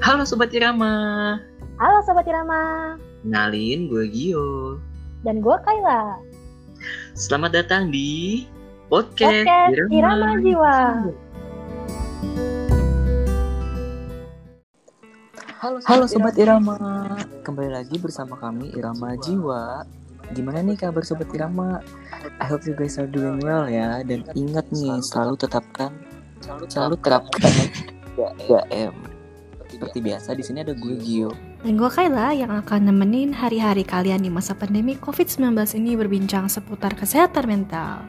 Halo Sobat Irama. Halo Sobat Irama. Kenalin gue Gio. Dan gue Kayla. Selamat datang di Podcast, Podcast Irama, Irama Jiwa. Halo Sobat, Halo Sobat Irama. Irama. Kembali lagi bersama kami Irama Jiwa. Gimana nih kabar Sobat Irama? I hope you guys are doing well ya. Dan ingat nih, selalu tetapkan, selalu terapkan 3M. Seperti biasa, di sini ada gue Gio. Dan gue Kayla yang akan nemenin hari-hari kalian di masa pandemi COVID-19 ini berbincang seputar kesehatan mental.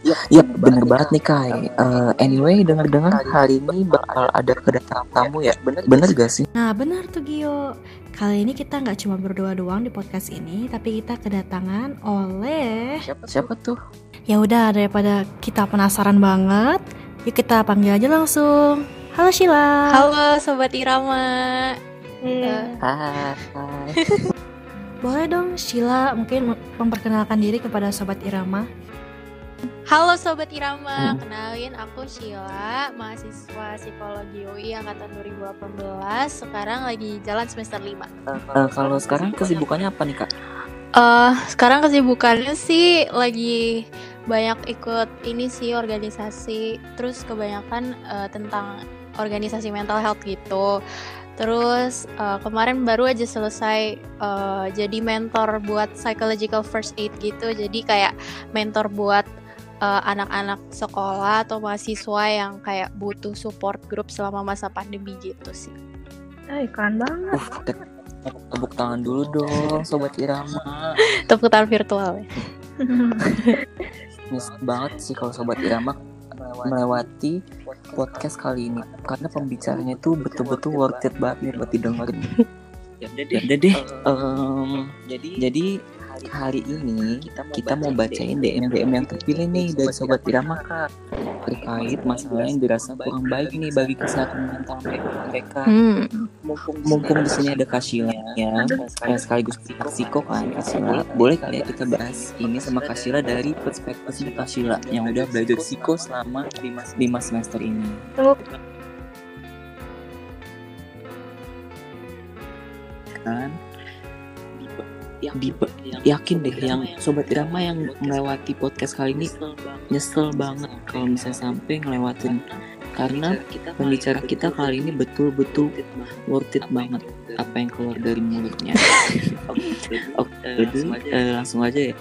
Ya, ya bener banget nih Kai. Uh, anyway, dengar-dengar hari ini bakal ada kedatangan tamu ya. Bener, bener gak sih? Nah, bener tuh Gio. Kali ini kita nggak cuma berdua doang di podcast ini, tapi kita kedatangan oleh siapa, siapa tuh? Ya udah daripada kita penasaran banget, yuk kita panggil aja langsung. Halo Sheila. Halo Sobat Irama. Uh. Hai. Boleh dong Sheila mungkin memperkenalkan diri kepada Sobat Irama. Halo Sobat Irama, hmm. kenalin aku Sheila, mahasiswa psikologi UI angkatan 2018, sekarang lagi jalan semester 5 uh, uh, Kalau sekarang kesibukannya apa nih kak? Uh, sekarang kesibukannya sih lagi banyak ikut ini sih organisasi, terus kebanyakan uh, tentang organisasi mental health gitu Terus uh, kemarin baru aja selesai uh, jadi mentor buat psychological first aid gitu. Jadi kayak mentor buat anak anak-anak sekolah atau mahasiswa yang kayak butuh support group selama masa pandemi gitu sih. Eh, keren banget. Uh, tepuk tangan dulu dong, sobat Irama. tepuk tangan virtual ya. Mis banget sih kalau sobat Irama melewati podcast kali ini karena pembicaranya itu betul-betul worth it banget nih buat didengerin. ya udah deh. Ya deh. Um, jadi jadi hari ini kita mau bacain DM DM yang terpilih nih dari sobat Irama kak. Terkait masalah yang dirasa kurang baik nih bagi kesehatan mental mereka. Hmm. Mumpung, mumpung di sini ada Kasila ya, ya sekaligus Siko kan Kasila. Boleh kali ya kita bahas ini sama Kasila dari perspektif Kasila yang udah belajar Siko selama lima semester ini. Kan di, yakin deh yang sobat drama yang melewati podcast kali ini nyesel banget. kalau misalnya sampai ngelewatin karena pembicara kita kali ini betul-betul worth it banget. apa yang keluar dari mulutnya. Oke, jadi uh, langsung aja ya.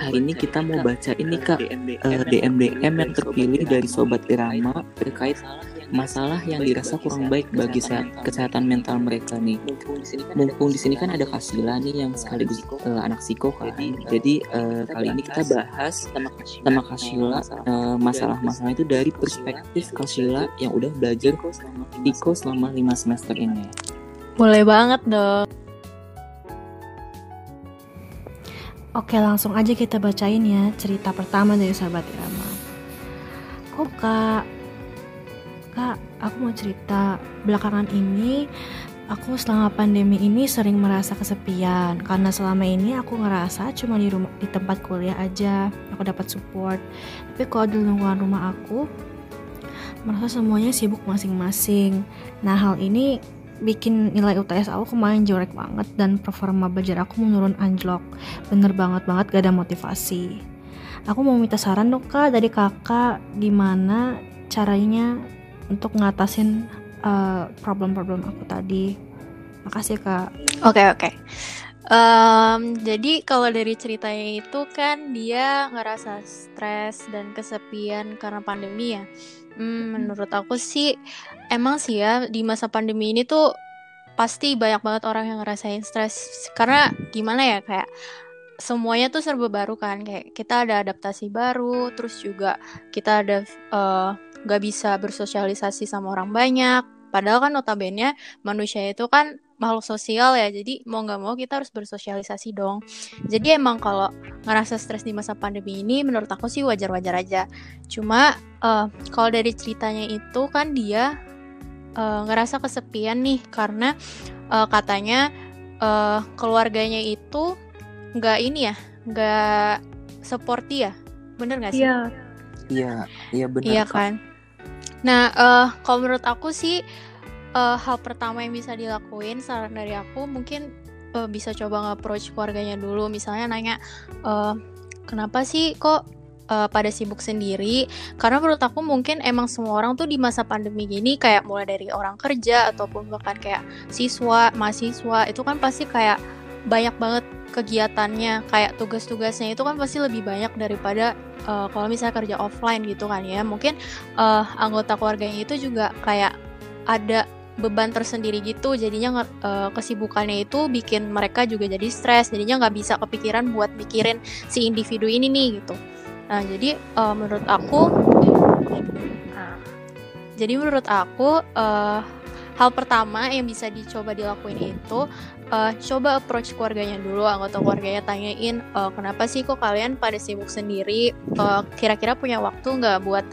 Hari ini kita mau baca ini kak. uh, DM DM yang terpilih dari sobat drama. Terkait masalah yang dirasa kurang baik bagi kesehatan mental mereka nih. Mumpung di sini kan ada Kasila nih yang sekaligus uh, anak psiko kan. Jadi uh, kali ini kita bahas sama Kasila uh, masalah-masalah itu dari perspektif Kasila yang udah belajar psiko selama lima semester ini. Boleh banget dong. Oke langsung aja kita bacain ya cerita pertama dari sahabat Irama. Kok kak Kak, aku mau cerita. Belakangan ini, aku selama pandemi ini sering merasa kesepian karena selama ini aku ngerasa cuma di rumah di tempat kuliah aja aku dapat support. Tapi kalau di lingkungan rumah aku merasa semuanya sibuk masing-masing. Nah, hal ini bikin nilai UTS aku kemarin jelek banget dan performa belajar aku menurun anjlok. Bener banget banget gak ada motivasi. Aku mau minta saran dong kak dari kakak gimana caranya untuk ngatasin uh, problem-problem aku tadi. Makasih kak. Oke okay, oke. Okay. Um, jadi kalau dari ceritanya itu kan dia ngerasa stres dan kesepian karena pandemi ya. Hmm, menurut aku sih emang sih ya di masa pandemi ini tuh pasti banyak banget orang yang ngerasain stres karena gimana ya kayak semuanya tuh serba baru kan kayak kita ada adaptasi baru terus juga kita ada uh, gak bisa bersosialisasi sama orang banyak. Padahal kan notabene manusia itu kan makhluk sosial ya, jadi mau gak mau kita harus bersosialisasi dong. Jadi emang kalau ngerasa stres di masa pandemi ini, menurut aku sih wajar-wajar aja. Cuma uh, kalau dari ceritanya itu kan dia uh, ngerasa kesepian nih karena uh, katanya uh, keluarganya itu nggak ini ya, nggak seperti ya, bener gak sih? Iya. Iya, iya benar. Iya kan. Nah, uh, kalau menurut aku sih eh, hal pertama yang bisa dilakuin saran dari aku mungkin eh, bisa coba nge-approach keluarganya dulu. Misalnya nanya eh, kenapa sih kok eh, pada sibuk sendiri? Karena menurut aku mungkin emang semua orang tuh di masa pandemi gini kayak mulai dari orang kerja ataupun bahkan kayak siswa mahasiswa itu kan pasti kayak banyak banget kegiatannya kayak tugas-tugasnya itu kan pasti lebih banyak daripada eh, kalau misalnya kerja offline gitu kan ya. Mungkin eh, anggota keluarganya itu juga kayak ada beban tersendiri gitu. Jadinya eh, kesibukannya itu bikin mereka juga jadi stres. Jadinya nggak bisa kepikiran buat mikirin si individu ini nih gitu. Nah jadi eh, menurut aku jadi menurut aku eh, hal pertama yang bisa dicoba dilakuin itu eh, coba approach keluarganya dulu anggota keluarganya tanyain eh, kenapa sih kok kalian pada sibuk sendiri? Eh, kira-kira punya waktu nggak buat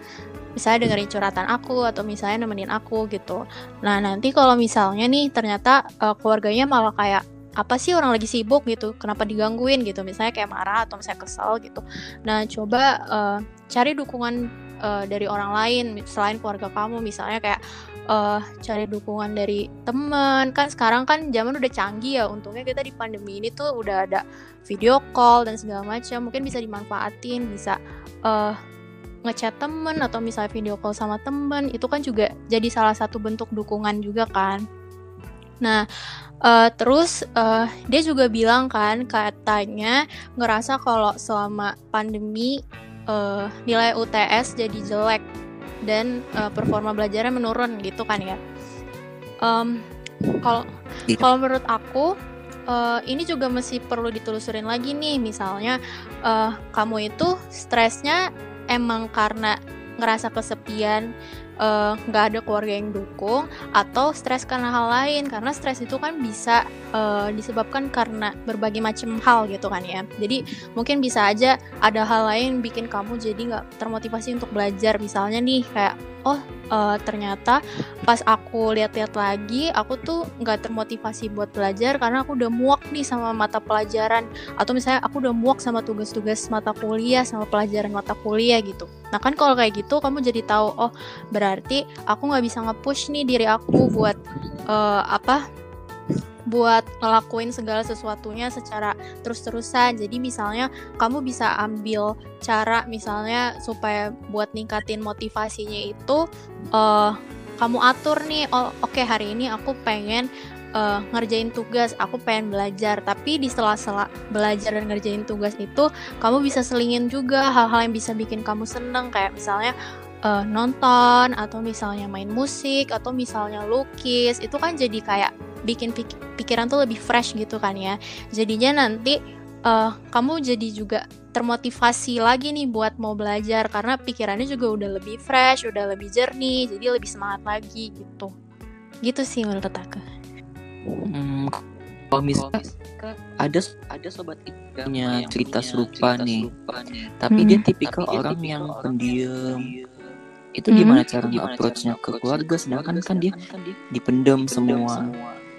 misalnya dengerin curhatan aku atau misalnya nemenin aku gitu. Nah nanti kalau misalnya nih ternyata eh, keluarganya malah kayak apa sih orang lagi sibuk? gitu. Kenapa digangguin? gitu. Misalnya kayak marah atau misalnya kesel gitu. Nah coba eh, cari dukungan eh, dari orang lain selain keluarga kamu misalnya kayak eh, cari dukungan dari teman. Kan sekarang kan zaman udah canggih ya untungnya kita di pandemi ini tuh udah ada video call dan segala macam. Mungkin bisa dimanfaatin bisa eh, ngechat temen atau misalnya video call sama temen itu kan juga jadi salah satu bentuk dukungan juga kan. Nah eh, terus eh, dia juga bilang kan katanya ngerasa kalau selama pandemi eh, nilai UTS jadi jelek dan eh, performa belajarnya menurun gitu kan ya kalau Iya. kalau menurut aku eh, ini juga masih perlu ditelusurin lagi nih misalnya eh, kamu itu stresnya emang karena ngerasa kesepian eh, nggak ada keluarga yang dukung atau stres karena hal lain. Karena stres itu kan bisa eh, disebabkan karena berbagai macam hal gitu kan ya. Jadi mungkin bisa aja ada hal lain bikin kamu jadi nggak termotivasi untuk belajar. Misalnya nih kayak oh eh, ternyata pas aku lihat-lihat lagi aku tuh nggak termotivasi buat belajar karena aku udah muak nih sama mata pelajaran. Atau misalnya aku udah muak sama tugas-tugas mata kuliah sama pelajaran mata kuliah gitu. Nah kan kalau kayak gitu kamu jadi tahu oh berarti aku nggak bisa nge-push nih diri aku buat eh, apa buat ngelakuin segala sesuatunya secara terus-terusan. Jadi misalnya kamu bisa ambil cara misalnya supaya buat ningkatin motivasinya itu eh kamu atur nih oh oke hari ini aku pengen eh, ngerjain tugas aku pengen belajar. Tapi di sela-sela belajar dan ngerjain tugas itu kamu bisa selingin juga hal-hal yang bisa bikin kamu seneng. Kayak misalnya eh, nonton atau misalnya main musik atau misalnya lukis. Itu kan jadi kayak bikin pik- pikiran tuh lebih fresh gitu kan ya jadinya nanti eh, kamu jadi juga termotivasi lagi nih buat mau belajar karena pikirannya juga udah lebih fresh, udah lebih jernih, jadi lebih semangat lagi gitu. Gitu sih menurut aku. Hmm, kalau misalnya ada ada sobat punya cerita serupa nih, tapi dia Hmm. tipikal orang yang pendiam. Itu Hmm. gimana cara nge-approach-nya ke keluarga sedangkan kan dia dipendam semua.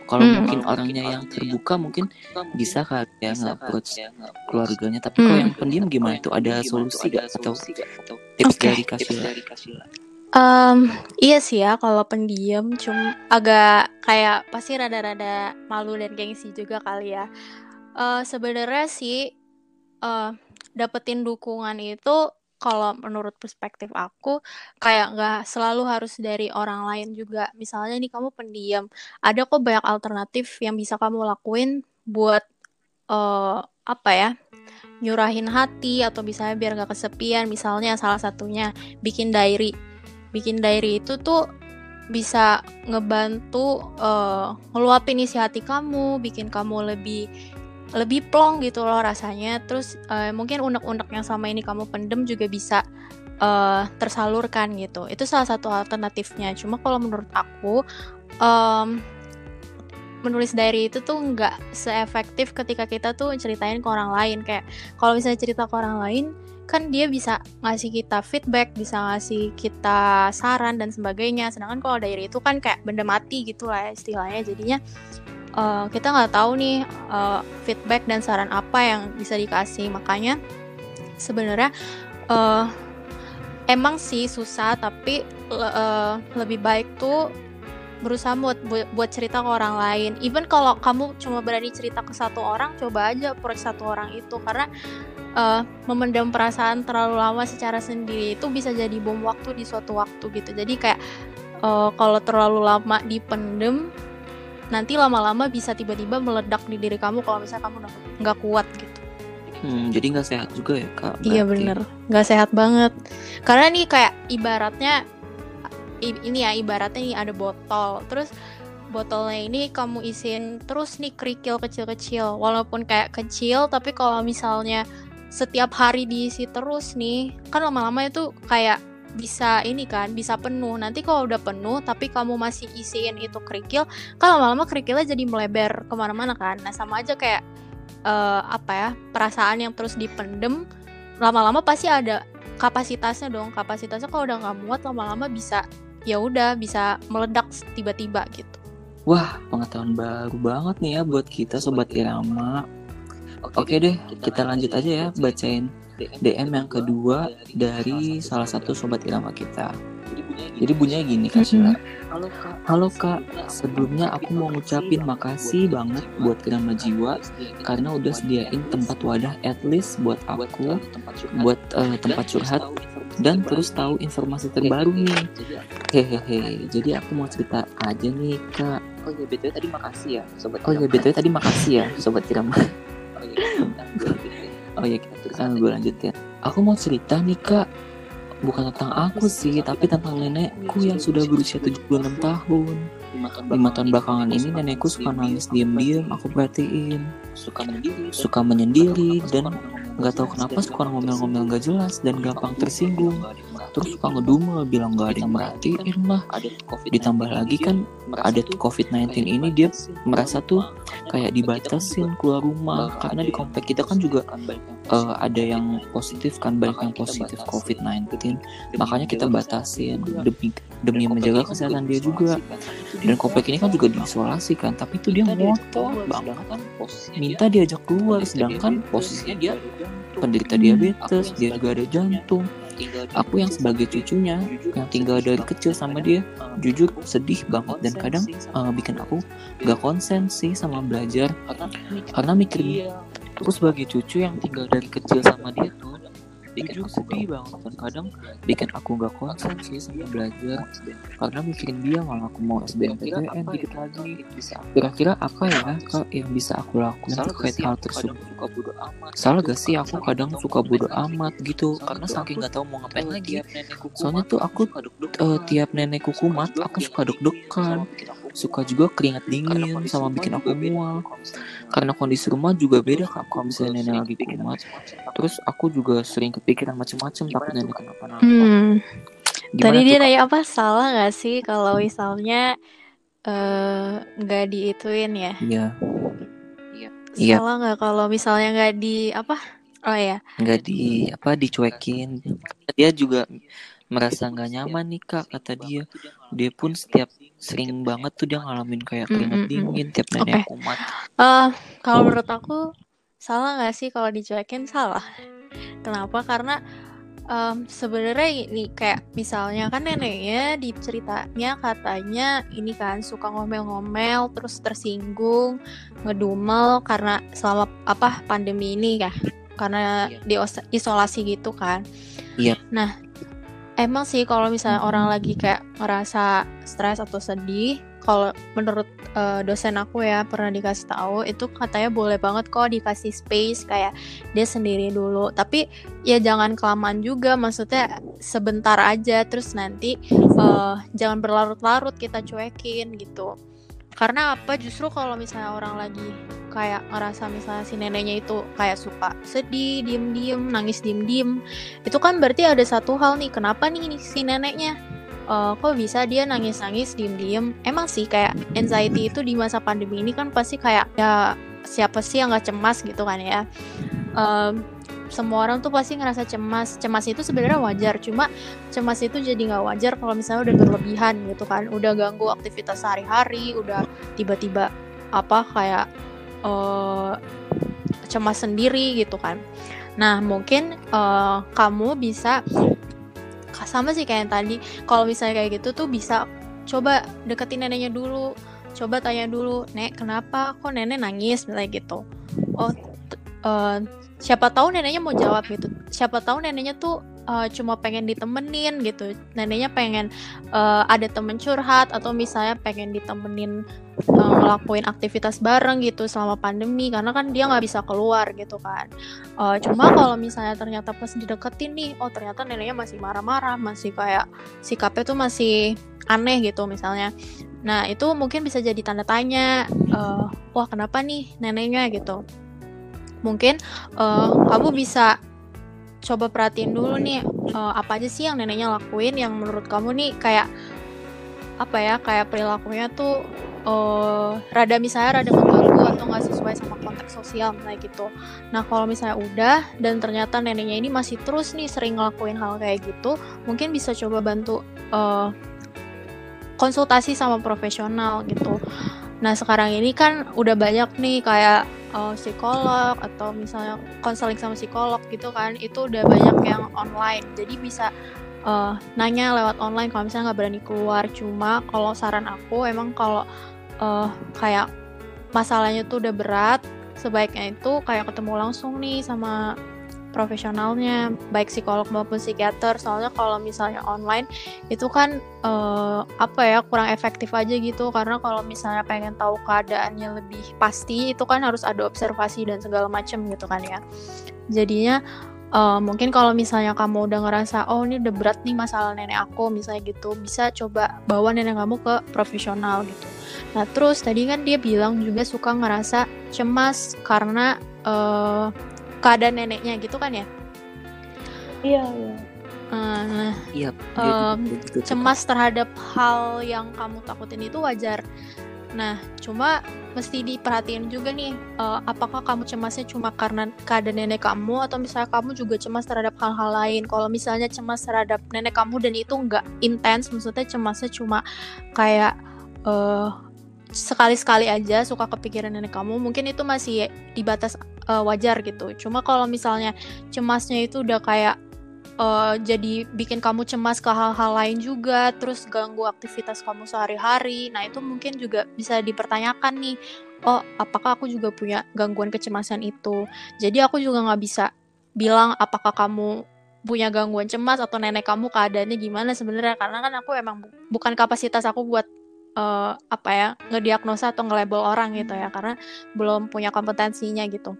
Kalau Hmm. mungkin orangnya yang terbuka mungkin bisa kali ya nge-approach keluarganya, tapi kalau Hmm. yang pendiam gimana itu ada solusi gak atau tips Oke. dari Kasila? Em, iya sih ya kalau pendiam cuma agak kayak pasti rada-rada malu dan gengsi juga kali ya. Eh sebenarnya sih eh dapetin dukungan itu kalau menurut perspektif aku kayak nggak selalu harus dari orang lain juga. Misalnya nih kamu pendiam, ada kok banyak alternatif yang bisa kamu lakuin buat eh apa ya? nyurahin hati atau misalnya biar nggak kesepian. Misalnya salah satunya bikin diary bikin diary itu tuh bisa ngebantu eh, ngeluapin isi hati kamu, bikin kamu lebih lebih plong gitu loh rasanya. Terus eh, mungkin unek-unek yang sama ini kamu pendem juga bisa eh, tersalurkan gitu. Itu salah satu alternatifnya. Cuma kalau menurut aku em, menulis diary itu tuh nggak seefektif ketika kita tuh ceritain ke orang lain kayak kalau misalnya cerita ke orang lain kan dia bisa ngasih kita feedback, bisa ngasih kita saran dan sebagainya. Sedangkan kalau diary itu kan kayak benda mati gitu lah ya istilahnya. Jadinya eh, kita nggak tahu nih eh, feedback dan saran apa yang bisa dikasih. Makanya sebenarnya eh, emang sih susah, tapi eh, lebih baik tuh berusaha buat bu- buat cerita ke orang lain. Even kalau kamu cuma berani cerita ke satu orang coba aja approach satu orang itu. Karena eh, memendam perasaan terlalu lama secara sendiri itu bisa jadi bom waktu di suatu waktu gitu. Jadi kayak eh, kalau terlalu lama dipendem nanti lama-lama bisa tiba-tiba meledak di diri kamu kalau misalnya kamu nggak kuat gitu Hmm, jadi nggak sehat juga ya kak. Iya berarti. bener, nggak sehat banget. Karena nih kayak ibaratnya ini ya ibaratnya nih ada botol, terus botolnya ini kamu isiin terus nih kerikil kecil-kecil, walaupun kayak kecil, tapi kalau misalnya setiap hari diisi terus nih, kan lama-lama itu kayak bisa ini kan bisa penuh. Nanti kalau udah penuh tapi kamu masih isiin itu kerikil kan lama-lama kerikilnya jadi melebar ke mana-mana kan. Nah sama aja kayak eh, apa ya perasaan yang terus dipendem lama-lama pasti ada kapasitasnya dong. Kapasitasnya kalau udah nggak muat lama-lama bisa ya udah bisa meledak tiba-tiba gitu. Wah, pengetahuan baru banget nih ya buat kita sobat Irama. Oke deh, kita lanjut aja ya bacain DM yang kedua dari salah satu sobat Irama kita. Jadi bunyinya gini Kak Sheila. Halo Kak, sebelumnya aku mau ngucapin makasih banget buat Irama Jiwa karena udah sediain tempat wadah at least buat aku, buat eh, tempat curhat dan terus tahu informasi terbaru nih. Hehehe, jadi aku mau cerita aja nih Kak. Oh iya, BTW tadi makasih ya, sobat. Oh iya, BTW tadi makasih ya Sobat Irama. Oh iya, kan gue lanjutin. Aku mau cerita nih kak, bukan tentang aku sih, tapi tentang nenekku yang sudah berusia 76 tahun. Lima tahun belakangan ini nenekku suka nangis diam-diam, aku perhatiin. suka menyendiri, Suka menyendiri dan nggak tahu kenapa suka ngomel-ngomel nggak jelas dan gampang tersinggung. Terus suka ngedumel, bilang nggak ada yang merhatiin lah. ada covid Ditambah lagi kan ada COVID-19 ini dia merasa tuh kayak dibatasin keluar rumah. karena di komplek kita kan juga eh, ada yang positif kan banyak yang positif COVID-19. Makanya kita batasin demi demi menjaga kesehatan dia juga. dan komplek ini kan juga diisolasi. kan tapi itu dia ngotot banget. minta diajak keluar sedangkan posisinya dia penderita diabetes dia juga ada jantung aku yang sebagai cucunya yang tinggal dari kecil sama dia jujur sedih banget dan kadang eh, bikin aku gak konsen sih sama belajar. Karena mikir aku sebagai cucu yang tinggal dari kecil sama dia tuh jujur sedih banget. dan kadang bikin aku gak konsen sih sama belajar. Karena mikirin dia malah aku mau SBMPTN dikit lagi. kira-kira apa ya kak yang bisa aku lakukan terkait hal tersebut? salah gak sih? Aku kadang suka bodo amat gitu. karena saking gak tahu mau ngapain lagi. soalnya tuh aku eh, tiap nenekku kumat aku suka deg-degan suka juga keringat dingin sama bikin aku mual. karena kondisi rumah juga beda kak kalau misalnya nenek lagi kumat. terus aku juga sering kepikiran macem-macem takut nenek kenapa-napa. Hmm. Gimana tadi tuh, dia nanya apa salah nggak sih kalau misalnya eh, nggak diituin ya? Iya, Iya. salah nggak kalau misalnya nggak di apa? Oh ya nggak di apa dicuekin. Dia juga merasa nggak nyaman nih kak kata dia. Dia pun setiap sering banget tuh dia ngalamin kayak keringat Mm, mm, mm. dingin tiap nenek kumat. Eh, kalau menurut aku salah nggak sih kalau dicuekin salah. Kenapa? Karena em, sebenarnya ini kayak misalnya kan neneknya di ceritanya katanya ini kan suka ngomel-ngomel terus tersinggung ngedumel karena selama apa pandemi ini ya karena di isolasi gitu kan. Iya. Nah emang sih kalau misalnya orang lagi kayak ngerasa stres atau sedih kalau menurut eh, dosen aku ya pernah dikasih tahu itu katanya boleh banget kok dikasih space kayak dia sendiri dulu. Tapi ya jangan kelamaan juga maksudnya sebentar aja terus nanti eh, jangan berlarut-larut kita cuekin gitu karena apa? Justru kalau misalnya orang lagi kayak ngerasa misalnya si neneknya itu kayak suka sedih diem-diem nangis diem-diem itu kan berarti ada satu hal nih kenapa nih si neneknya? Eh, kok bisa dia nangis-nangis diem-diem? Emang sih kayak anxiety itu di masa pandemi ini kan pasti kayak ya siapa sih yang nggak cemas gitu kan ya? Em, semua orang tuh pasti ngerasa cemas. Cemas itu sebenarnya wajar cuma cemas itu jadi nggak wajar kalau misalnya udah berlebihan gitu kan. Udah ganggu aktivitas sehari-hari udah tiba-tiba apa kayak eh cemas sendiri gitu kan. Nah mungkin eh, kamu bisa sama sih kayak yang tadi. Kalau misalnya kayak gitu tuh bisa coba deketin neneknya dulu. Coba tanya dulu nek kenapa? Kok nenek nangis? misalnya gitu. Oh eh, siapa tahu neneknya mau jawab gitu. Siapa tahu neneknya tuh eh, cuma pengen ditemenin gitu. Neneknya pengen eh, ada temen curhat atau misalnya pengen ditemenin eh, ngelakuin aktivitas bareng gitu selama pandemi. Karena kan dia nggak bisa keluar gitu kan. Eh, cuma kalau misalnya ternyata pas dideketin nih oh ternyata neneknya masih marah-marah masih kayak sikapnya tuh masih aneh gitu misalnya. Nah itu mungkin bisa jadi tanda tanya eh, wah kenapa nih neneknya gitu mungkin eh, kamu bisa coba perhatiin dulu nih eh, apa aja sih yang neneknya lakuin yang menurut kamu nih kayak apa ya kayak perilakunya tuh eh rada misalnya rada mengganggu atau nggak sesuai sama konteks sosial kayak gitu. Nah kalau misalnya udah dan ternyata neneknya ini masih terus nih sering ngelakuin hal kayak gitu, mungkin bisa coba bantu eh, konsultasi sama profesional gitu. Nah sekarang ini kan udah banyak nih kayak eh, psikolog atau misalnya konseling sama psikolog gitu kan, itu udah banyak yang online. Jadi bisa eh, nanya lewat online kalau misalnya nggak berani keluar. Cuma kalau saran aku emang kalau eh, kayak masalahnya tuh udah berat, sebaiknya itu kayak ketemu langsung nih sama profesionalnya, baik psikolog maupun psikiater. Soalnya kalau misalnya online itu kan eh, apa ya kurang efektif aja gitu karena kalau misalnya pengen tahu keadaannya lebih pasti itu kan harus ada observasi dan segala macem gitu kan ya. Jadinya eh, mungkin kalau misalnya kamu udah ngerasa oh ini udah berat nih masalah nenek aku misalnya gitu bisa coba bawa nenek kamu ke profesional gitu. Nah terus tadi kan dia bilang juga suka ngerasa cemas karena eh, keadaan neneknya gitu kan ya. Iya, iya. Eh, Nah Iya. Gitu, gitu. cemas terhadap hal yang kamu takutin itu wajar. Nah, cuma mesti diperhatiin juga nih, eh, apakah kamu cemasnya cuma karena keadaan nenek kamu atau misalnya kamu juga cemas terhadap hal-hal lain. Kalau misalnya cemas terhadap nenek kamu dan itu nggak intens, maksudnya cemasnya cuma kayak eh, sekali-sekali aja suka kepikiran nenek kamu, mungkin itu masih di batas eh, wajar gitu. Cuma kalau misalnya cemasnya itu udah kayak eh, jadi bikin kamu cemas ke hal-hal lain juga, terus ganggu aktivitas kamu sehari-hari. Nah, itu mungkin juga bisa dipertanyakan nih. Oh, apakah aku juga punya gangguan kecemasan itu? Jadi aku juga nggak bisa bilang apakah kamu punya gangguan cemas atau nenek kamu keadaannya gimana sebenarnya karena kan aku emang bu- bukan kapasitas aku buat eh, apa ya ngediagnosa atau nge-label orang gitu ya karena belum punya kompetensinya gitu.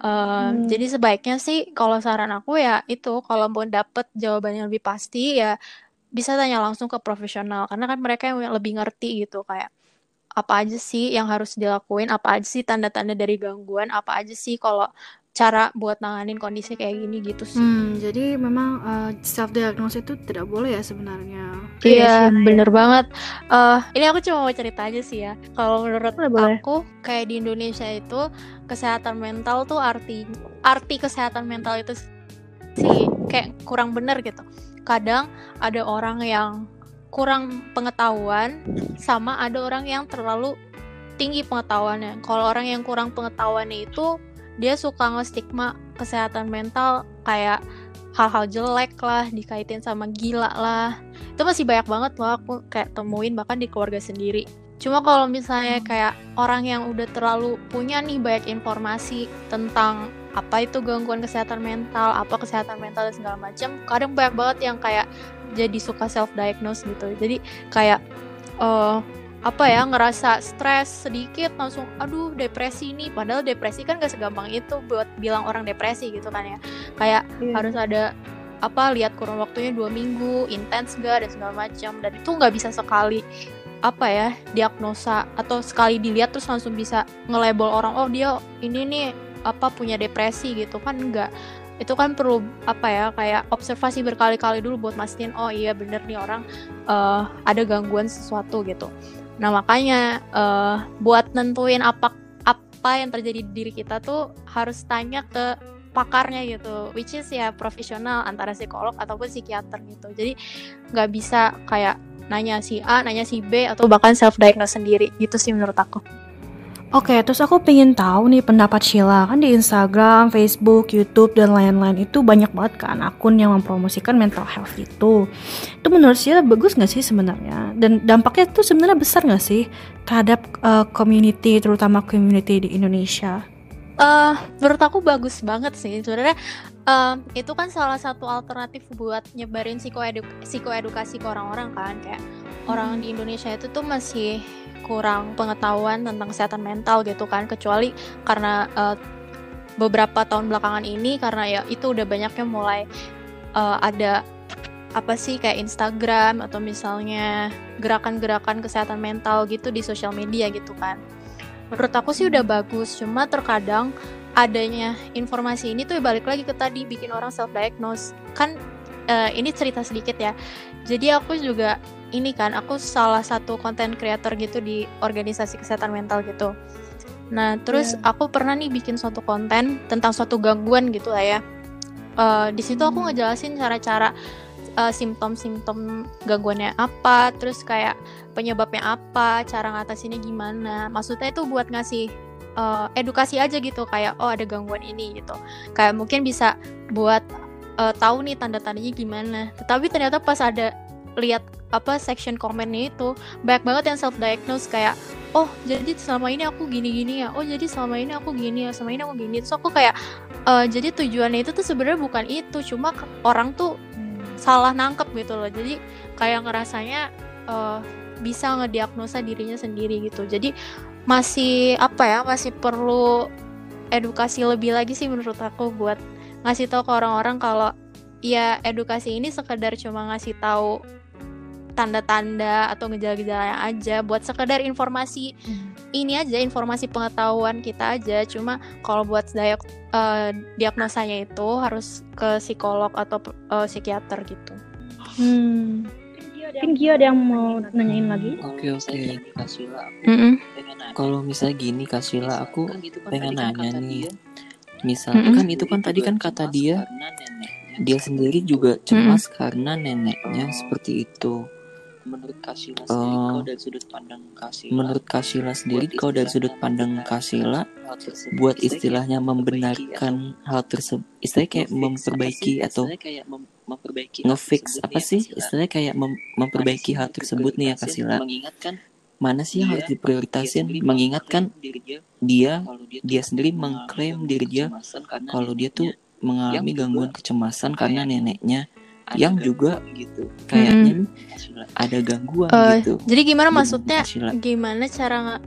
Eh, Hmm. Jadi sebaiknya sih kalau saran aku ya itu kalau mau dapet jawaban yang lebih pasti ya bisa tanya langsung ke profesional karena kan mereka yang lebih ngerti gitu kayak apa aja sih yang harus dilakuin, apa aja sih tanda-tanda dari gangguan, apa aja sih kalau cara buat nanganin kondisi kayak gini gitu sih. Hmm, jadi memang self diagnosis itu tidak boleh ya sebenarnya. Iya, sih. bener banget. Eh, ini aku cuma mau cerita aja sih ya. Kalau menurut Boleh, boleh. aku, kayak di Indonesia itu kesehatan mental tuh arti arti kesehatan mental itu sih kayak kurang bener gitu. Kadang ada orang yang kurang pengetahuan, sama ada orang yang terlalu tinggi pengetahuannya. Kalau orang yang kurang pengetahuannya itu dia suka nge-stigma kesehatan mental kayak hal-hal jelek lah, dikaitin sama gila lah. Itu masih banyak banget loh aku kayak temuin bahkan di keluarga sendiri. Cuma kalau misalnya kayak orang yang udah terlalu punya nih banyak informasi tentang apa itu gangguan kesehatan mental apa kesehatan mental dan segala macam kadang banyak banget yang kayak jadi suka self diagnose gitu. Jadi kayak eh apa ya ngerasa stres sedikit langsung aduh depresi nih. Padahal depresi kan gak segampang itu buat bilang orang depresi gitu kan ya. Kayak Iya. harus ada apa lihat kurun waktunya dua minggu intens gak dan segala macam. Dan itu nggak bisa sekali apa ya diagnosa atau sekali dilihat terus langsung bisa nge-label orang oh dia ini nih apa punya depresi gitu kan enggak itu kan perlu apa ya kayak observasi berkali-kali dulu buat mastiin oh iya bener nih orang eh, ada gangguan sesuatu gitu nah makanya eh, buat nentuin apa apa yang terjadi di diri kita tuh harus tanya ke pakarnya gitu which is ya profesional antara psikolog ataupun psikiater gitu. Jadi nggak bisa kayak nanya si A nanya si B atau bahkan self diagnose sendiri. Gitu sih menurut aku Oke, terus aku pengen tahu nih pendapat Sheila kan di Instagram, Facebook, YouTube dan lain-lain itu banyak banget kan akun yang mempromosikan mental health itu. Itu menurut Sheila bagus nggak sih sebenarnya? Dan dampaknya itu sebenarnya besar nggak sih terhadap uh, community, terutama community di Indonesia? Uh, menurut aku bagus banget sih sebenarnya uh, itu kan salah satu alternatif buat nyebarin psikoedu psikoedukasi ke orang-orang kan kayak orang di Indonesia itu tuh masih kurang pengetahuan tentang kesehatan mental gitu kan kecuali karena uh, beberapa tahun belakangan ini karena ya itu udah banyaknya mulai uh, ada apa sih kayak Instagram atau misalnya gerakan-gerakan kesehatan mental gitu di sosial media gitu kan. Menurut aku sih udah bagus, cuma terkadang adanya informasi ini tuh balik lagi ke tadi bikin orang self diagnose. Kan uh, ini cerita sedikit ya. Jadi aku juga ini kan aku salah satu konten creator gitu di organisasi kesehatan mental gitu. Nah, terus yeah. aku pernah nih bikin suatu konten tentang suatu gangguan gitu lah ya. Uh, di situ aku hmm. ngejelasin cara-cara uh, simptom-simptom gangguannya apa, terus kayak penyebabnya apa, cara ngatasinnya gimana. Maksudnya itu buat ngasih uh, edukasi aja gitu kayak oh ada gangguan ini gitu. Kayak mungkin bisa buat uh, tahu nih tanda-tandanya gimana. Tetapi ternyata pas ada lihat apa section komennya itu banyak banget yang self diagnose kayak oh jadi selama ini aku gini gini ya oh jadi selama ini aku gini ya selama ini aku gini. Terus aku kayak uh, jadi tujuannya itu tuh sebenarnya bukan itu cuma orang tuh salah nangkep gitu loh. Jadi kayak ngerasanya uh, bisa ngediagnosa dirinya sendiri gitu. Jadi masih apa ya masih perlu edukasi lebih lagi sih menurut aku buat ngasih tahu ke orang-orang kalau ya edukasi ini sekedar cuma ngasih tahu tanda-tanda atau gejala-gejala aja buat sekedar informasi. Hmm. ini aja informasi pengetahuan kita aja. Cuma kalau buat diag uh, diagnosanya itu harus ke psikolog atau uh, psikiater gitu. Hmm. Mungkin Gio ada yang mau nanyain lagi? Oke oke. Kasila mm -hmm. kalau misalnya gini Kasila aku kan kan pengen nanya nih. misalnya mm -hmm. kan itu kan tadi kan kata dia. dia sendiri juga cemas mm -hmm. karena neneknya seperti itu menurut Kasila sendiri uh, kalau dari sudut pandang Kasila? menurut Kasila sendiri kalau dari sudut pandang Kasila buat istilahnya membenarkan hal tersebut. Istilahnya kayak memperbaiki atau memperbaiki ngefix apa sih? Istilahnya kayak mem memperbaiki hal tersebut nih ya Kasila. Mengingatkan? Mana sih yang harus diprioritasin? mengingatkan dia. dia sendiri mengklaim diri dia. kalau dia tuh mengalami gangguan kecemasan karena neneknya yang juga gitu. Kayaknya hmm. ada gangguan uh, gitu. jadi gimana maksudnya gimana cara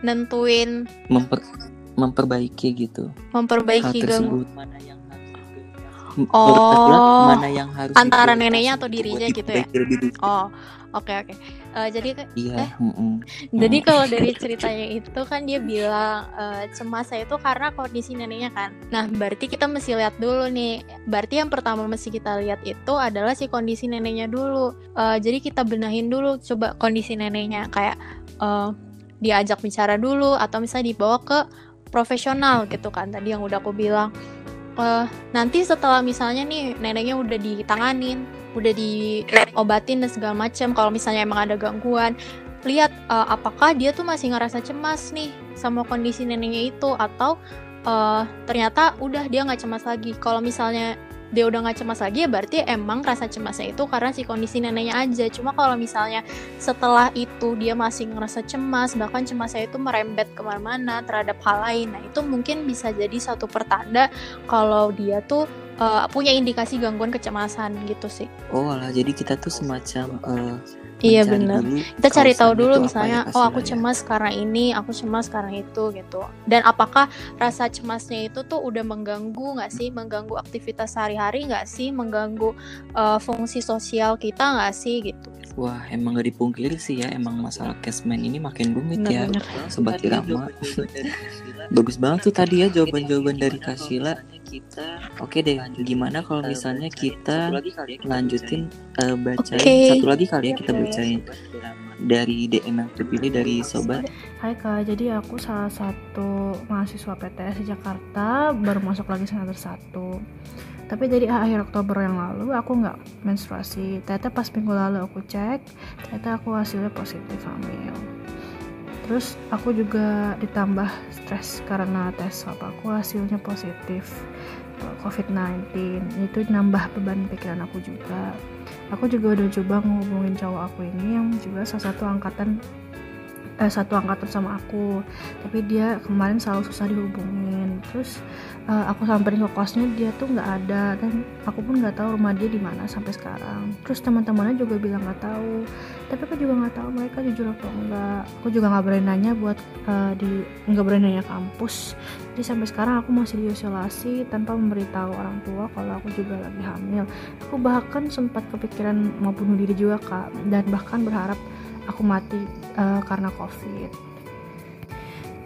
nentuin memper memperbaiki gitu. Memperbaiki gangguan mana yang oh mana yang harus antara neneknya atau dirinya gitu ya? oh oke okay, oke. okay. Uh, jadi iya, eh, mm -mm. jadi kalau dari ceritanya itu kan dia bilang uh, cemas saya itu karena kondisi neneknya kan. Nah berarti kita mesti lihat dulu nih. Berarti yang pertama mesti kita lihat itu adalah si kondisi neneknya dulu. Uh, jadi kita benahin dulu coba kondisi neneknya. Kayak uh, diajak bicara dulu atau misalnya dibawa ke profesional gitu kan tadi yang udah aku bilang uh, nanti setelah misalnya nih neneknya udah ditanganin udah diobatin dan segala macam kalau misalnya emang ada gangguan lihat uh, apakah dia tuh masih ngerasa cemas nih sama kondisi neneknya itu? Atau uh, ternyata udah dia nggak cemas lagi. Kalau misalnya dia udah nggak cemas lagi ya berarti emang rasa cemasnya itu karena si kondisi neneknya aja. Cuma kalau misalnya setelah itu dia masih ngerasa cemas bahkan cemasnya itu merembet ke mana-mana terhadap hal lain. Nah itu mungkin bisa jadi satu pertanda kalau dia tuh uh, punya indikasi gangguan kecemasan gitu sih oh lah jadi kita tuh semacam uh, Iya benar. Kita cari tahu dulu misalnya, ya, oh aku cemas ya. karena ini, aku cemas karena itu gitu. Dan apakah rasa cemasnya itu tuh udah mengganggu nggak sih, mengganggu aktivitas sehari-hari nggak sih, mengganggu uh, fungsi sosial kita nggak sih gitu. Wah, emang gak dipungkiri sih ya, emang masalah cashman ini makin rumit ya, sobat irama. Bagus banget tuh tadi ya jawaban-jawaban dari Kasila kita oke deh gimana kalau misalnya kita ya, lanjutin uh, bacain okay. satu lagi kali ya kita bacain. dari DM yang terpilih dari sobat. Hai kak. Jadi aku salah satu mahasiswa PTS di Jakarta baru masuk lagi semester satu. Tapi dari akhir Oktober yang lalu aku nggak menstruasi. Ternyata pas minggu lalu aku cek ternyata aku hasilnya positif hamil terus aku juga ditambah stres karena tes swab aku hasilnya positif COVID-19 itu nambah beban pikiran aku juga. Aku juga udah coba ngehubungin cowok aku ini yang juga salah satu angkatan eh, satu angkatan sama aku. Tapi dia kemarin selalu susah dihubungin. Terus uh, aku samperin ke kosnya dia tuh nggak ada. Dan aku pun nggak tahu rumah dia di mana sampai sekarang. Terus teman-temannya juga bilang nggak tahu. Tapi aku juga nggak tahu mereka jujur atau enggak aku juga nggak berani nanya buat uh, di nggak berani nanya kampus. Jadi sampai sekarang aku masih diisolasi tanpa memberitahu orang tua kalau aku juga lagi hamil. Aku bahkan sempat kepikiran mau bunuh diri juga kak. Dan bahkan berharap aku mati uh, karena covid.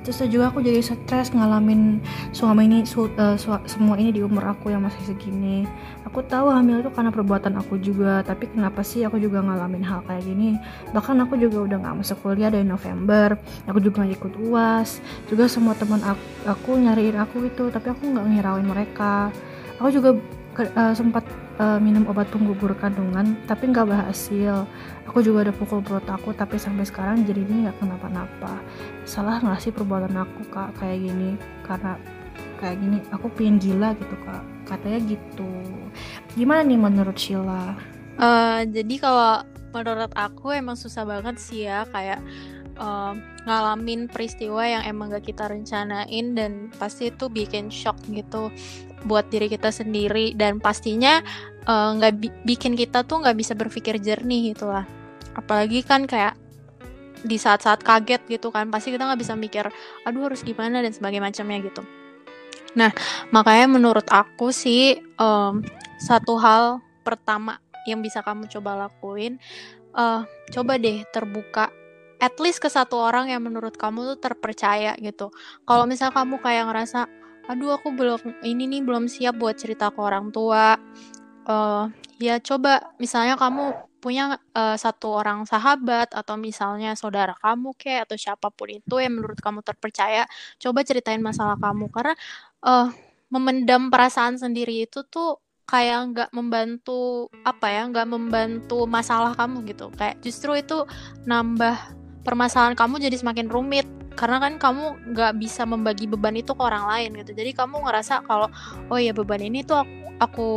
Terus juga aku jadi stres ngalamin suami ini su, uh, su, semua ini di umur aku yang masih segini. Aku tahu hamil itu karena perbuatan aku juga tapi kenapa sih aku juga ngalamin hal kayak gini? Bahkan aku juga udah nggak masuk kuliah dari November aku juga ikut uas juga semua teman aku, aku nyariin aku gitu tapi aku nggak ngirauin mereka. Aku juga uh, sempat uh, minum obat penggugur kandungan tapi nggak berhasil. Aku juga ada pukul perut aku tapi sampai sekarang jadi ini nggak kenapa-napa. Salah nggak sih perbuatan aku kak kayak gini? Karena kayak gini aku pengen gila gitu kak. Katanya gitu. Gimana nih menurut Sheila? Uh, jadi kalau menurut aku emang susah banget sih ya kayak uh, ngalamin peristiwa yang emang gak kita rencanain dan pasti itu bikin shock gitu buat diri kita sendiri dan pastinya eh, nggak uh, bi bikin kita tuh nggak bisa berpikir jernih gitu lah. Apalagi kan kayak di saat-saat kaget gitu kan pasti kita nggak bisa mikir aduh harus gimana dan sebagainya macamnya gitu. Nah makanya menurut aku sih um, satu hal pertama yang bisa kamu coba lakuin uh, coba deh terbuka at least ke satu orang yang menurut kamu tuh terpercaya gitu. Kalau misal kamu kayak ngerasa aduh aku belum ini nih belum siap buat cerita ke orang tua. Uh, ya coba misalnya kamu punya uh, satu orang sahabat atau misalnya saudara kamu kayak atau siapa pun itu yang menurut kamu terpercaya coba ceritain masalah kamu. Karena uh, memendam perasaan sendiri itu tuh kayak nggak membantu apa ya nggak membantu masalah kamu gitu. Kayak justru itu nambah permasalahan kamu jadi semakin rumit. Karena kan kamu nggak bisa membagi beban itu ke orang lain gitu. Jadi kamu ngerasa kalau oh ya beban ini tuh aku, aku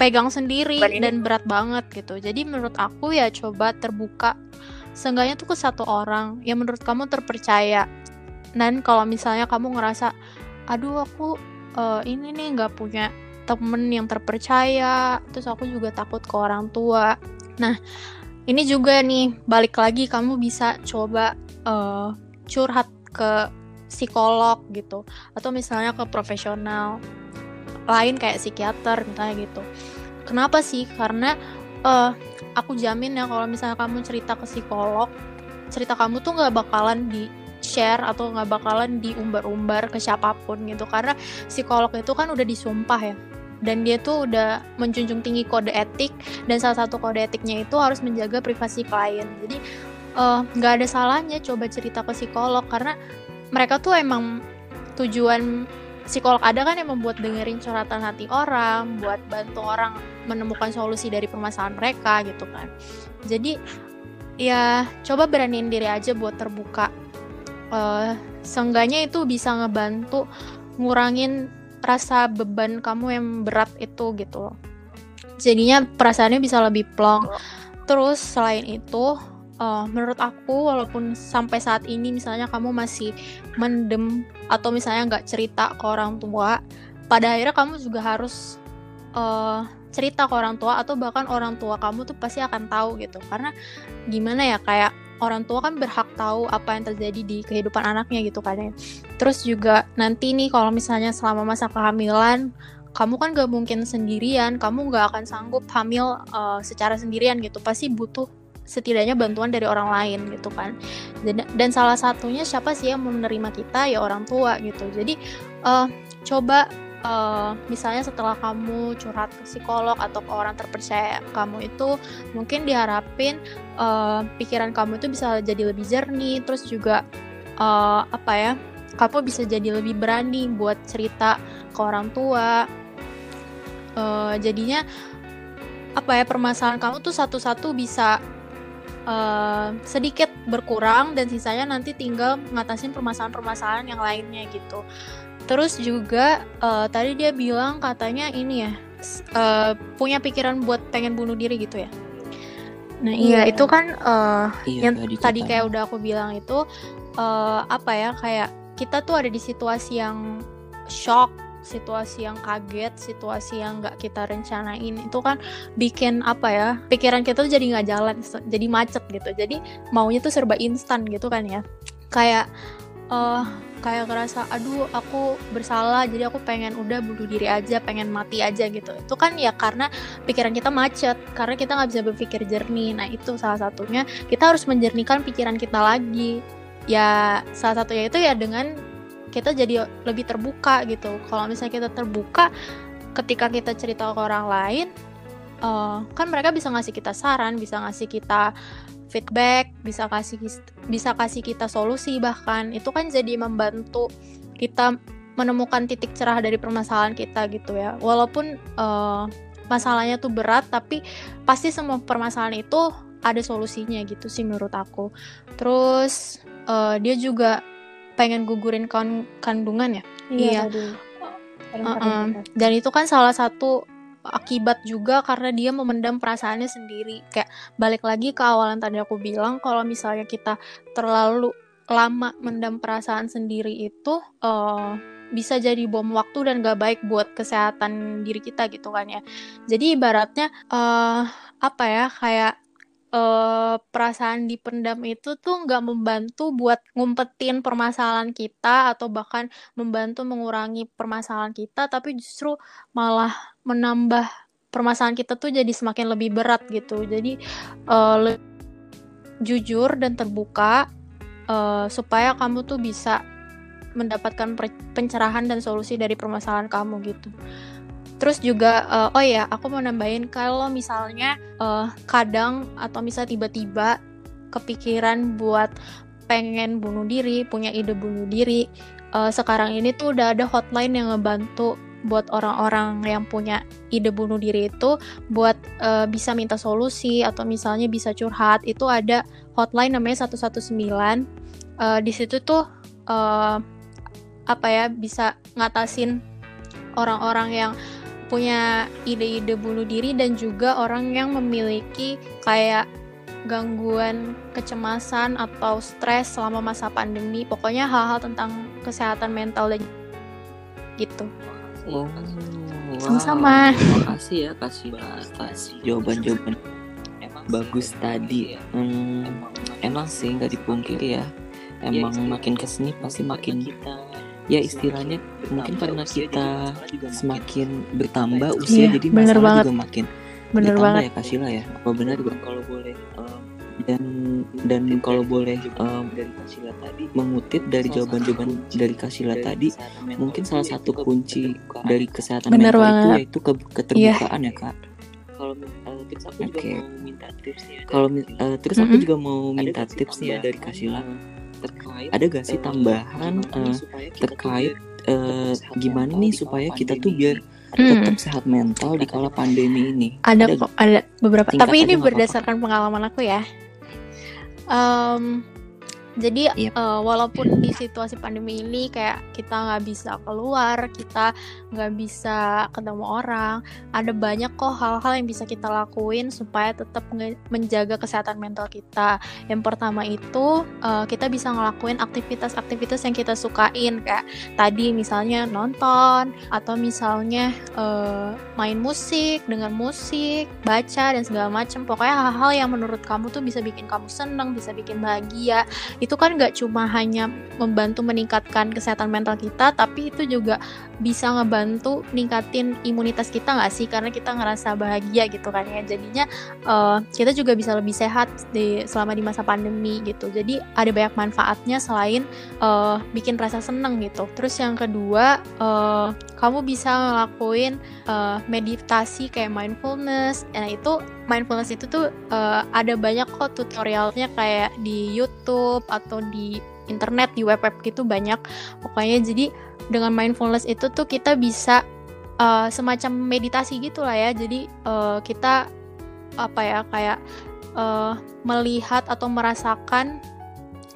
pegang sendiri dan berat banget gitu. Jadi menurut aku ya coba terbuka. Seenggaknya tuh ke satu orang yang menurut kamu terpercaya. Dan kalau misalnya kamu ngerasa aduh aku uh, ini nih nggak punya temen yang terpercaya terus aku juga takut ke orang tua. Nah ini juga nih balik lagi kamu bisa coba uh, curhat ke psikolog gitu. Atau misalnya ke profesional lain kayak psikiater misalnya gitu. Kenapa sih? Karena uh, aku jamin ya kalau misalnya kamu cerita ke psikolog cerita kamu tuh nggak bakalan di share atau nggak bakalan diumbar-umbar ke siapa pun gitu. Karena psikolog itu kan udah disumpah ya dan dia tuh udah menjunjung tinggi kode etik dan salah satu kode etiknya itu harus menjaga privasi klien jadi Eh, nggak uh, ada salahnya coba cerita ke psikolog karena mereka tuh emang tujuan psikolog ada kan yang membuat dengerin curhatan hati orang, buat bantu orang menemukan solusi dari permasalahan mereka gitu kan. Jadi ya coba beraniin diri aja buat terbuka. Uh, seenggaknya itu bisa ngebantu ngurangin rasa beban kamu yang berat itu gitu loh. Jadinya perasaannya bisa lebih plong. Terus selain itu uh, menurut aku walaupun sampai saat ini misalnya kamu masih mendem atau misalnya nggak cerita ke orang tua pada akhirnya kamu juga harus uh, cerita ke orang tua atau bahkan orang tua kamu tuh pasti akan tahu gitu karena gimana ya kayak orang tua kan berhak tahu apa yang terjadi di kehidupan anaknya gitu kan ya. Terus juga nanti nih kalau misalnya selama masa kehamilan kamu kan gak mungkin sendirian, kamu gak akan sanggup hamil uh, secara sendirian gitu, pasti butuh setidaknya bantuan dari orang lain gitu kan. Dan, dan salah satunya siapa sih yang menerima kita? Ya orang tua gitu. Jadi uh, coba uh, misalnya setelah kamu curhat ke psikolog atau ke orang terpercaya kamu itu mungkin diharapin uh, pikiran kamu itu bisa jadi lebih jernih terus juga uh, apa ya kamu bisa jadi lebih berani buat cerita ke orang tua uh, jadinya apa ya permasalahan kamu tuh satu-satu bisa eh, sedikit berkurang dan sisanya nanti tinggal ngatasin permasalahan-permasalahan yang lainnya gitu. Terus juga eh, tadi dia bilang katanya ini ya eh, punya pikiran buat pengen bunuh diri gitu ya. Nah iya Iya. itu kan eh, Iya, yang tadi kayak udah aku bilang itu eh, apa ya kayak kita tuh ada di situasi yang shock situasi yang kaget situasi yang nggak kita rencanain. Itu kan bikin apa ya pikiran kita tuh jadi nggak jalan jadi macet gitu. Jadi maunya tuh serba instan gitu kan ya. Kayak eh kayak ngerasa aduh aku bersalah jadi aku pengen udah bunuh diri aja pengen mati aja gitu. Itu kan ya karena pikiran kita macet karena kita nggak bisa berpikir jernih. Nah itu salah satunya kita harus menjernihkan pikiran kita lagi. Ya salah satunya itu ya dengan kita jadi lebih terbuka gitu. Kalau misalnya kita terbuka ketika kita cerita ke orang lain eh, kan mereka bisa ngasih kita saran bisa ngasih kita feedback bisa kasih bisa kasih kita solusi bahkan itu kan jadi membantu kita menemukan titik cerah dari permasalahan kita gitu ya walaupun eh, masalahnya tuh berat tapi pasti semua permasalahan itu ada solusinya gitu sih menurut aku terus eh, dia juga pengen gugurin kan- kandungan ya Iya. Uh-uh. penting itu. dan itu kan salah satu akibat juga karena dia memendam perasaannya sendiri. Kayak balik lagi ke awalan tadi aku bilang kalau misalnya kita terlalu lama mendam perasaan sendiri itu eh, bisa jadi bom waktu dan gak baik buat kesehatan diri kita gitu kan ya. Jadi ibaratnya eh apa ya kayak eh perasaan dipendam itu tuh nggak membantu buat ngumpetin permasalahan kita atau bahkan membantu mengurangi permasalahan kita tapi justru malah menambah permasalahan kita tuh jadi semakin lebih berat gitu. Jadi eh, le- jujur dan terbuka eh, supaya kamu tuh bisa mendapatkan pencerahan dan solusi dari permasalahan kamu gitu. Terus juga eh, oh ya aku mau nambahin kalau misalnya eh, kadang atau misalnya tiba-tiba kepikiran buat pengen bunuh diri punya ide bunuh diri eh, sekarang ini tuh udah ada hotline yang ngebantu buat orang-orang yang punya ide bunuh diri itu buat eh, bisa minta solusi atau misalnya bisa curhat itu ada hotline namanya 119 Eh, di situ tuh eh, apa ya bisa ngatasin orang-orang yang punya ide-ide bunuh diri dan juga orang yang memiliki kayak gangguan kecemasan atau stres selama masa pandemi. Pokoknya hal-hal tentang kesehatan mental dan gitu Oh, Sama-sama. Terima kasih ya kasih atas jawaban-jawaban bagus tadi. Hmm, emang sih nggak dipungkiri ya. Emang makin ke sini pasti makin ya istilahnya mungkin karena kita semakin bertambah usia Iya, jadi bener masalah banget. juga makin bener bertambah banget ya Kasila ya. Apa benar Bang? kalau boleh um, dan dan kalau boleh um, mengutip dari jawaban-jawaban dari Kasila tadi mungkin salah satu kunci dari kesehatan Bener mental banget. itu yaitu ke- keterbukaan ya kak. Kalau uh, tips aku juga Oke. mau minta tips nih. Kalau eh, terus aku Mm-mm. juga mau minta nggak sih tips nih ya dari tambahan, Kasila. uh, terkait Ada gak sih uh, tambahan eh, supaya kita terkait eh, sehat gimana mental nih supaya kita tuh biar Hmm. tetap sehat mental di kala pandemi ini? ada Ada kok ada beberapa tapi ini nggak apa-apa. berdasarkan pengalaman aku ya Um, jadi Yep. eh, walaupun di situasi pandemi ini kayak kita nggak bisa keluar kita nggak bisa ketemu orang ada banyak kok hal-hal yang bisa kita lakuin supaya tetap menjaga kesehatan mental kita yang pertama itu eh, kita bisa ngelakuin aktivitas-aktivitas yang kita sukain kayak tadi misalnya nonton atau misalnya eh, main musik, dengar musik, baca dan segala macam. Pokoknya hal-hal yang menurut kamu tuh bisa bikin kamu seneng, bisa bikin bahagia. Itu kan gak cuma hanya membantu meningkatkan kesehatan mental kita, tapi itu juga bisa ngebantu ningkatin imunitas kita nggak sih? Karena kita ngerasa bahagia gitu kan ya. Jadinya eh, kita juga bisa lebih sehat di selama di masa pandemi gitu. Jadi ada banyak manfaatnya selain eh, bikin rasa seneng gitu. Terus yang kedua, eh, kamu bisa ngelakuin eh, meditasi kayak mindfulness. Nah itu mindfulness itu tuh eh, ada banyak kok tutorialnya kayak di YouTube atau di internet di web web gitu banyak. Pokoknya jadi dengan mindfulness itu tuh kita bisa eh, semacam meditasi gitu lah ya. Jadi eh, kita apa ya kayak eh, melihat atau merasakan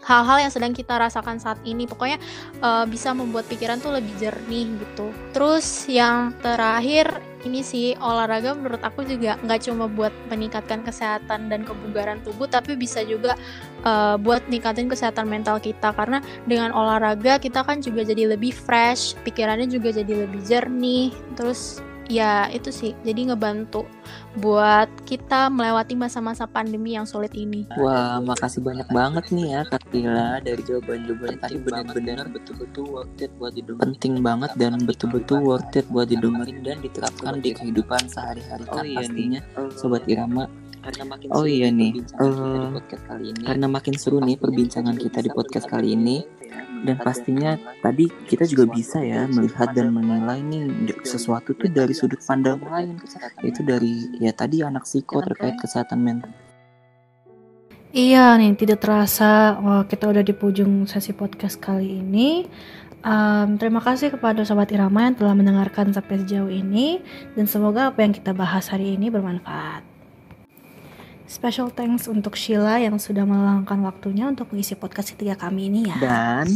hal-hal yang sedang kita rasakan saat ini. Pokoknya eh, bisa membuat pikiran tuh lebih jernih gitu. Terus yang terakhir ini sih olahraga menurut aku juga nggak cuma buat meningkatkan kesehatan dan kebugaran tubuh tapi bisa juga eh, buat ningkatin kesehatan mental kita. Karena dengan olahraga kita kan juga jadi lebih fresh pikirannya juga jadi lebih jernih terus ya itu sih. Jadi ngebantu buat kita melewati masa-masa pandemi yang sulit ini. Wah, makasih banyak banget nih ya Kak Tila dari jawaban-jawabannya. Tadi benar-benar betul-betul worth it buat didengerin. Penting banget dan betul-betul worth it buat didengerin dan diterapkan di kehidupan sehari-hari kan pastinya. Sobat Irama. Karena makin Oh iya nih, perbincangan kita di podcast kali ini Karena makin seru nih perbincangan kita di podcast kali ini dan pastinya tadi kita juga bisa ya melihat dan menilai nih sesuatu tuh dari sudut pandang lain yaitu dari ya tadi anak psiko terkait kesehatan mental. Iya nih, tidak terasa wah, kita udah di ujung sesi podcast kali ini. Em, terima kasih kepada Sobat Irama yang telah mendengarkan sampai sejauh ini dan semoga apa yang kita bahas hari ini bermanfaat. Special thanks untuk Sheila yang sudah meluangkan waktunya untuk mengisi podcast ketiga kami ini ya. Dan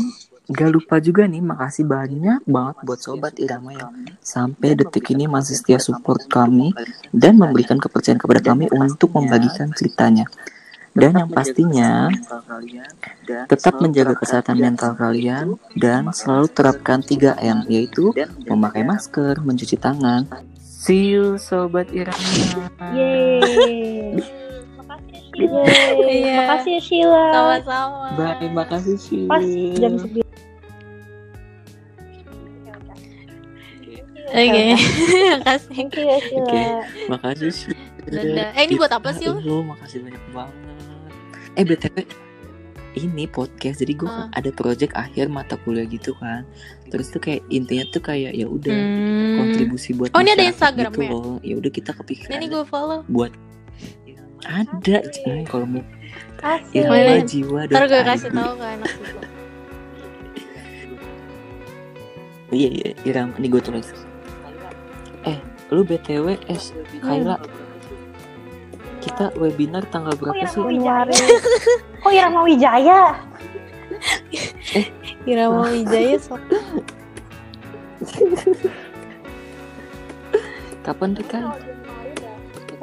gak lupa juga nih makasih banyak banget buat sobat Irama yang sampai detik ini masih setia support kami dan memberikan kepercayaan kepada kami untuk membagikan ceritanya. Dan yang pastinya tetap menjaga kesehatan mental kalian dan selalu terapkan 3M yaitu memakai masker, mencuci tangan. See you sobat Irama. Yeay. Iya. Makasih ya Sheila. sama-sama Bye, makasih sih. Pas jam 9. oke makasih Thank you ya Sheila. Oke, makasih sih. Dadah. Eh, ini buat apa sih, lo? Makasih banyak banget. Eh btw, ini podcast. Jadi gue Ah. ada project akhir mata kuliah gitu kan. Terus tuh kayak intinya tuh kayak ya udah Hmm. kontribusi buat Oh, ini ada masyarakat Instagramnya? gitu loh. Ya udah kita kepikiran ini gue follow buat ada hmm, kalau mau Asik. Oh, iya. Irama jiwa ntar gue kasih tahu ke anak gue Iya iya Irama nih gue tulis. Eh lu btw eh Kaila kita webinar tanggal berapa sih? Irama Wijaya? Kok Irama Wijaya? Irama Wijaya Kapan deh kan?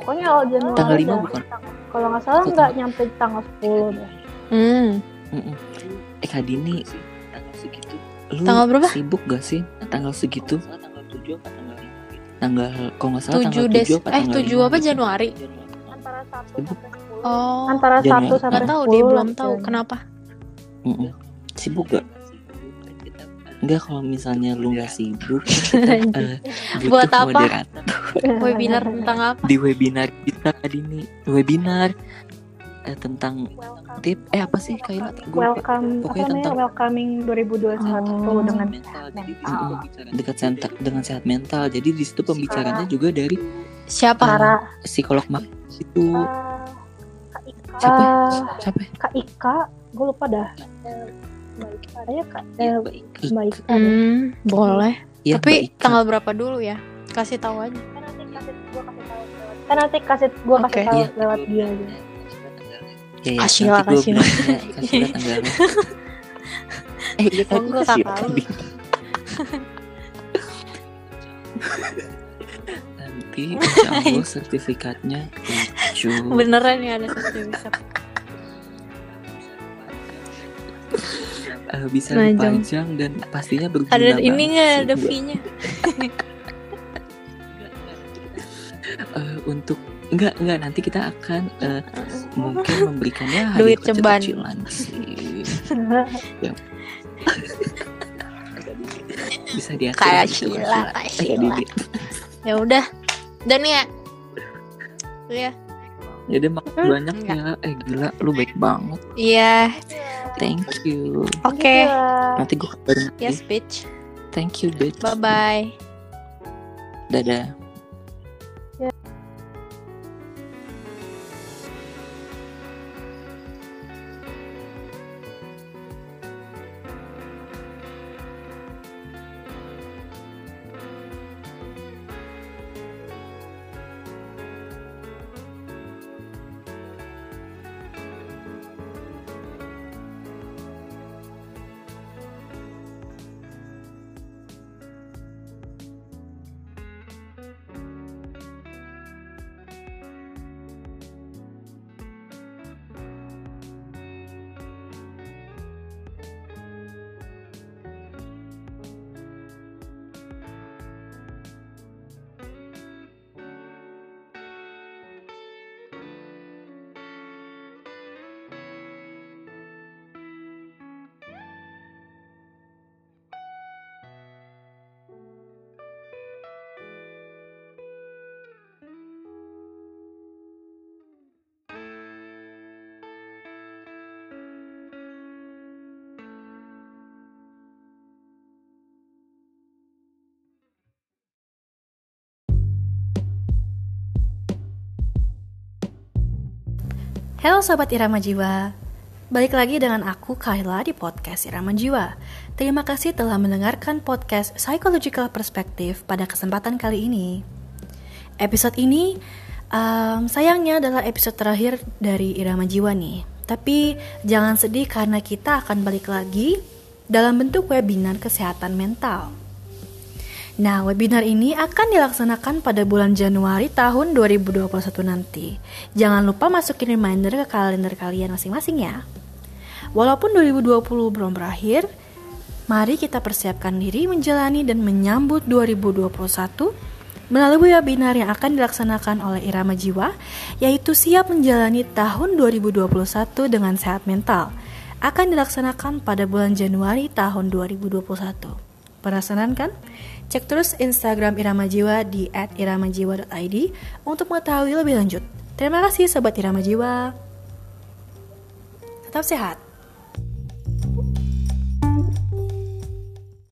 Pokoknya awal Januari. Tanggal 5 dah. bukan? Kalau nggak salah nggak nyampe tanggal 10 deh. hmm. Mm-mm. Eh Kak Dini, lu Tanggal berapa? sibuk gak sih tanggal segitu? tanggal 7 apa tanggal 5 Tanggal kalau nggak salah 7 tanggal des 7 apa eh tanggal 7 lima apa gitu. Januari Antara 1 Sibuk. sampai 10. oh Antara Januari. 1 sampai nggak 10. tahu deh belum tahu kenapa Mm-mm. Sibuk gak? Enggak kalau misalnya lu nggak sibuk, eh, Buat butuh apa? moderator webinar tentang apa di webinar kita Kak Dini. Webinar eh, tentang Welcome. tip eh apa sih Kaila? Lupa. Welcome apa Pokoknya namanya tentang- welcoming 2021 Oh. dengan mental jadi mental. Mm-mm. dekat senta, dengan sehat mental. Jadi di situ pembicaranya juga dari siapa para psikolog mak itu uh, Kak Ika, siapa? uh, Siapa? Kak Ika, gue lupa dah. Eh, Mbak Ika, ya Kak, Iya, eh, baik. Ika. deh. hmm, boleh Ya, tapi Mbak Ika. tanggal berapa dulu ya kasih tahu aja Kan nanti kasih gue kasih tahu Iya. lewat dia aja. Ya, ya, gua kasila tanggalnya. eh, iya tadi kakak lu. tadi. nanti insya Allah sertifikatnya lucu. beneran ya ada sertifikat Eh, bisa dipajang dan pastinya berguna ada ini nggak ada fee-nya eh, untuk enggak enggak nanti kita akan eh, mungkin memberikannya Duit ceban. sih. Ya. bisa diatur Kayak gitu, Sheila, Sheila. kayak Sheila. Didi. ya udah dan ya ya Jadi makasih Hmm, banyak ya. Eh gila, lu baik banget. iya Thank you. oke Iya. Nanti gue kabarin yes bitch Thank you, bitch. bye bye Dadah. Halo Sobat Irama Jiwa. Balik lagi dengan aku Kayla di podcast Irama Jiwa. Terima kasih telah mendengarkan podcast Psychological Perspective pada kesempatan kali ini. Episode ini um, sayangnya adalah episode terakhir dari Irama Jiwa nih. Tapi jangan sedih karena kita akan balik lagi dalam bentuk webinar kesehatan mental Nah, webinar ini akan dilaksanakan pada bulan Januari tahun 2021 nanti. Jangan lupa masukin reminder ke kalender kalian masing-masing ya. Walaupun 2020 belum berakhir, mari kita persiapkan diri menjalani dan menyambut 2021 melalui webinar yang akan dilaksanakan oleh Irama Jiwa, yaitu siap menjalani tahun 2021 dengan sehat mental. Akan dilaksanakan pada bulan Januari tahun 2021. Penasaran kan? Cek terus Instagram Irama Jiwa di @iramajiwa.id untuk mengetahui lebih lanjut. Terima kasih Sobat Irama Jiwa. Tetap sehat.